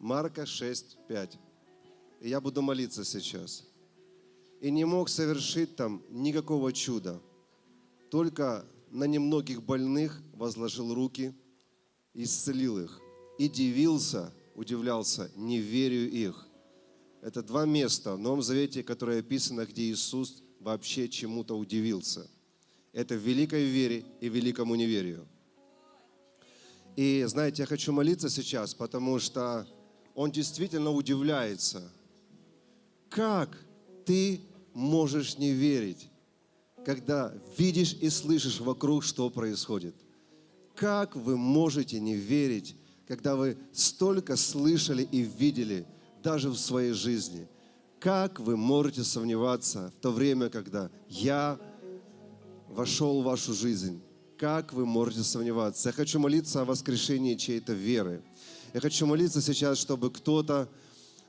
Марка 6, 5. И я буду молиться сейчас. И не мог совершить там никакого чуда. Только на немногих больных возложил руки, исцелил их. И дивился, удивлялся неверию их. Это два места в Новом Завете, которые описано, где Иисус вообще чему-то удивился. Это в великой вере и великому неверию. И знаете, я хочу молиться сейчас, потому что он действительно удивляется. Как ты можешь не верить, когда видишь и слышишь вокруг, что происходит? Как вы можете не верить, когда вы столько слышали и видели даже в своей жизни? Как вы можете сомневаться в то время, когда я вошел в вашу жизнь? Как вы можете сомневаться? Я хочу молиться о воскрешении чьей-то веры. Я хочу молиться сейчас, чтобы кто-то,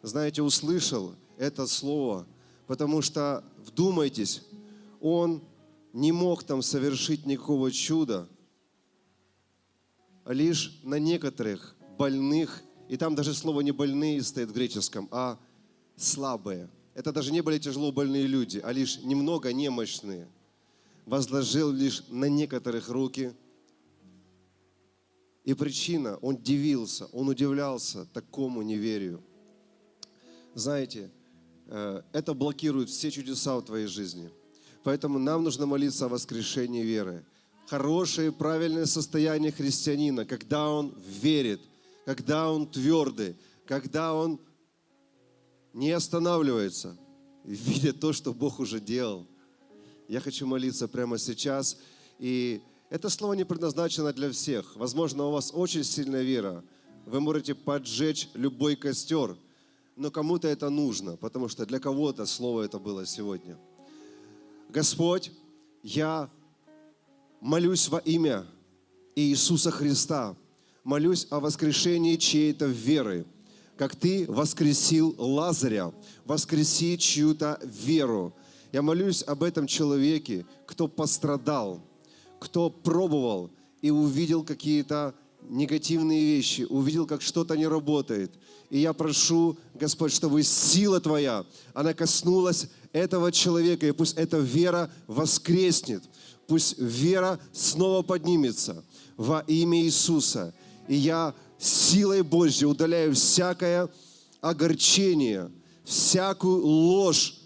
знаете, услышал это слово, потому что, вдумайтесь, он не мог там совершить никакого чуда, а лишь на некоторых больных, и там даже слово не больные стоит в греческом, а слабые. Это даже не были тяжело больные люди, а лишь немного немощные – возложил лишь на некоторых руки. И причина, он дивился, он удивлялся такому неверию. Знаете, э, это блокирует все чудеса в твоей жизни. Поэтому нам нужно молиться о воскрешении веры. Хорошее, правильное состояние христианина, когда он верит, когда он твердый, когда он не останавливается, видя то, что Бог уже делал. Я хочу молиться прямо сейчас. И это слово не предназначено для всех. Возможно, у вас очень сильная вера. Вы можете поджечь любой костер. Но кому-то это нужно, потому что для кого-то слово это было сегодня. Господь, я молюсь во имя Иисуса Христа. Молюсь о воскрешении чьей-то веры. Как Ты воскресил Лазаря, воскреси чью-то веру я молюсь об этом человеке, кто пострадал, кто пробовал и увидел какие-то негативные вещи, увидел, как что-то не работает. И я прошу, Господь, чтобы сила Твоя, она коснулась этого человека, и пусть эта вера воскреснет, пусть вера снова поднимется во имя Иисуса. И я силой Божьей удаляю всякое огорчение, всякую ложь,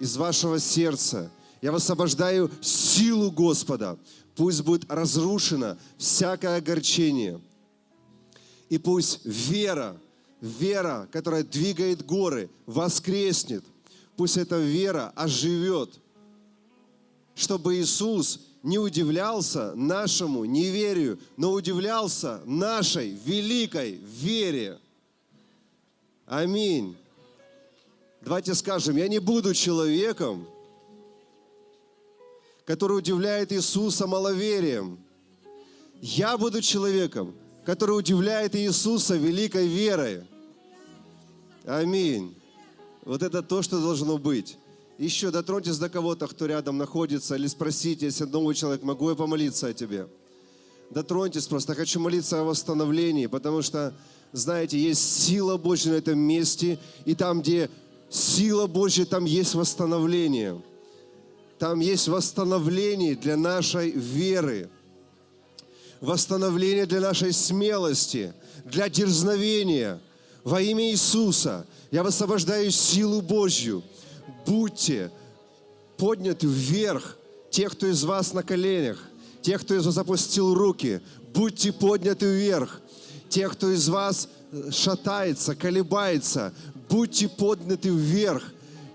из вашего сердца. Я высвобождаю силу Господа. Пусть будет разрушено всякое огорчение. И пусть вера, вера, которая двигает горы, воскреснет. Пусть эта вера оживет, чтобы Иисус не удивлялся нашему неверию, но удивлялся нашей великой вере. Аминь. Давайте скажем, я не буду человеком, который удивляет Иисуса маловерием. Я буду человеком, который удивляет Иисуса великой верой. Аминь. Вот это то, что должно быть. Еще дотроньтесь до кого-то, кто рядом находится, или спросите, если новый человек, могу я помолиться о тебе? Дотроньтесь просто. Хочу молиться о восстановлении, потому что, знаете, есть сила Божья на этом месте, и там, где Сила Божья, там есть восстановление. Там есть восстановление для нашей веры. Восстановление для нашей смелости, для дерзновения. Во имя Иисуса я высвобождаю силу Божью. Будьте подняты вверх, те, кто из вас на коленях, те, кто из вас опустил руки, будьте подняты вверх. Те, кто из вас шатается, колебается, будьте подняты вверх.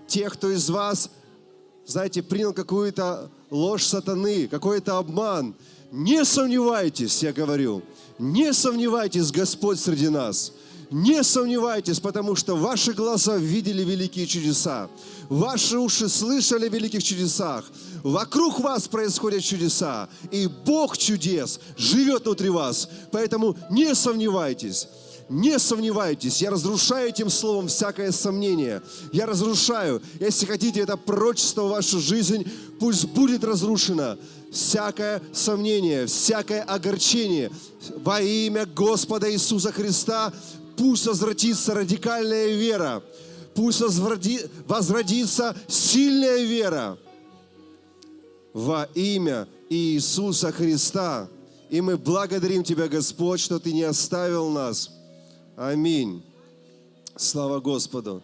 Те, кто из вас, знаете, принял какую-то ложь сатаны, какой-то обман, не сомневайтесь, я говорю, не сомневайтесь, Господь среди нас. Не сомневайтесь, потому что ваши глаза видели великие чудеса. Ваши уши слышали о великих чудесах. Вокруг вас происходят чудеса. И Бог чудес живет внутри вас. Поэтому не сомневайтесь. Не сомневайтесь, я разрушаю этим словом всякое сомнение. Я разрушаю. Если хотите это пророчество в вашу жизнь, пусть будет разрушено всякое сомнение, всякое огорчение. Во имя Господа Иисуса Христа пусть возвратится радикальная вера, пусть возродится сильная вера во имя Иисуса Христа. И мы благодарим Тебя, Господь, что Ты не оставил нас. Аминь. Слава Господу.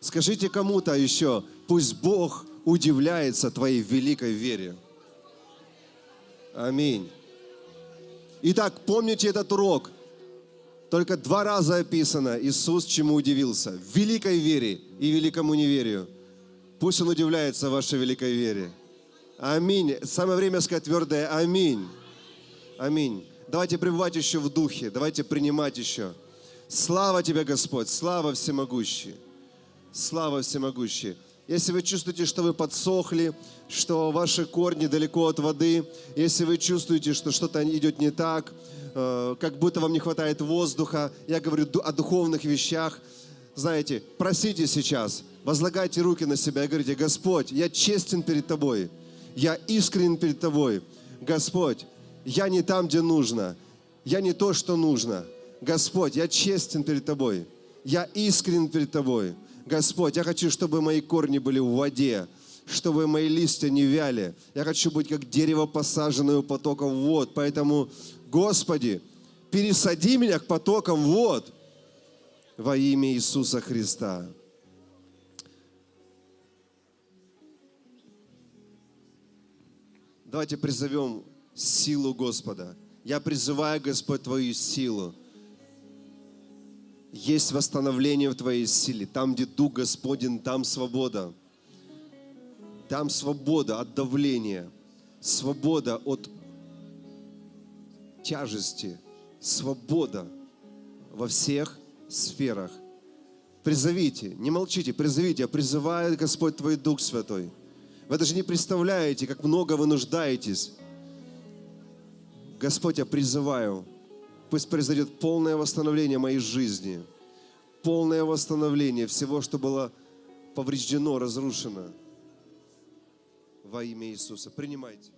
Скажите кому-то еще, пусть Бог удивляется твоей великой вере. Аминь. Итак, помните этот урок. Только два раза описано Иисус чему удивился. Великой вере и великому неверию. Пусть Он удивляется вашей великой вере. Аминь. Самое время сказать твердое Аминь. Аминь. Давайте пребывать еще в духе. Давайте принимать еще. Слава Тебе, Господь. Слава всемогущий. Слава всемогущий. Если вы чувствуете, что вы подсохли, что ваши корни далеко от воды, если вы чувствуете, что что-то идет не так, э, как будто вам не хватает воздуха, я говорю о духовных вещах, знаете, просите сейчас, возлагайте руки на себя и говорите, Господь, я честен перед Тобой, я искренен перед Тобой. Господь, я не там, где нужно, я не то, что нужно. Господь, я честен перед Тобой, я искренен перед Тобой. Господь, я хочу, чтобы мои корни были в воде, чтобы мои листья не вяли. Я хочу быть как дерево, посаженное у потоков вод. Поэтому, Господи, пересади меня к потокам вод во имя Иисуса Христа. Давайте призовем силу Господа. Я призываю, Господь, Твою силу есть восстановление в твоей силе. Там, где Дух Господень, там свобода. Там свобода от давления, свобода от тяжести, свобода во всех сферах. Призовите, не молчите, призовите, а призывает Господь твой Дух Святой. Вы даже не представляете, как много вы нуждаетесь. Господь, я призываю, Пусть произойдет полное восстановление моей жизни, полное восстановление всего, что было повреждено, разрушено во имя Иисуса. Принимайте.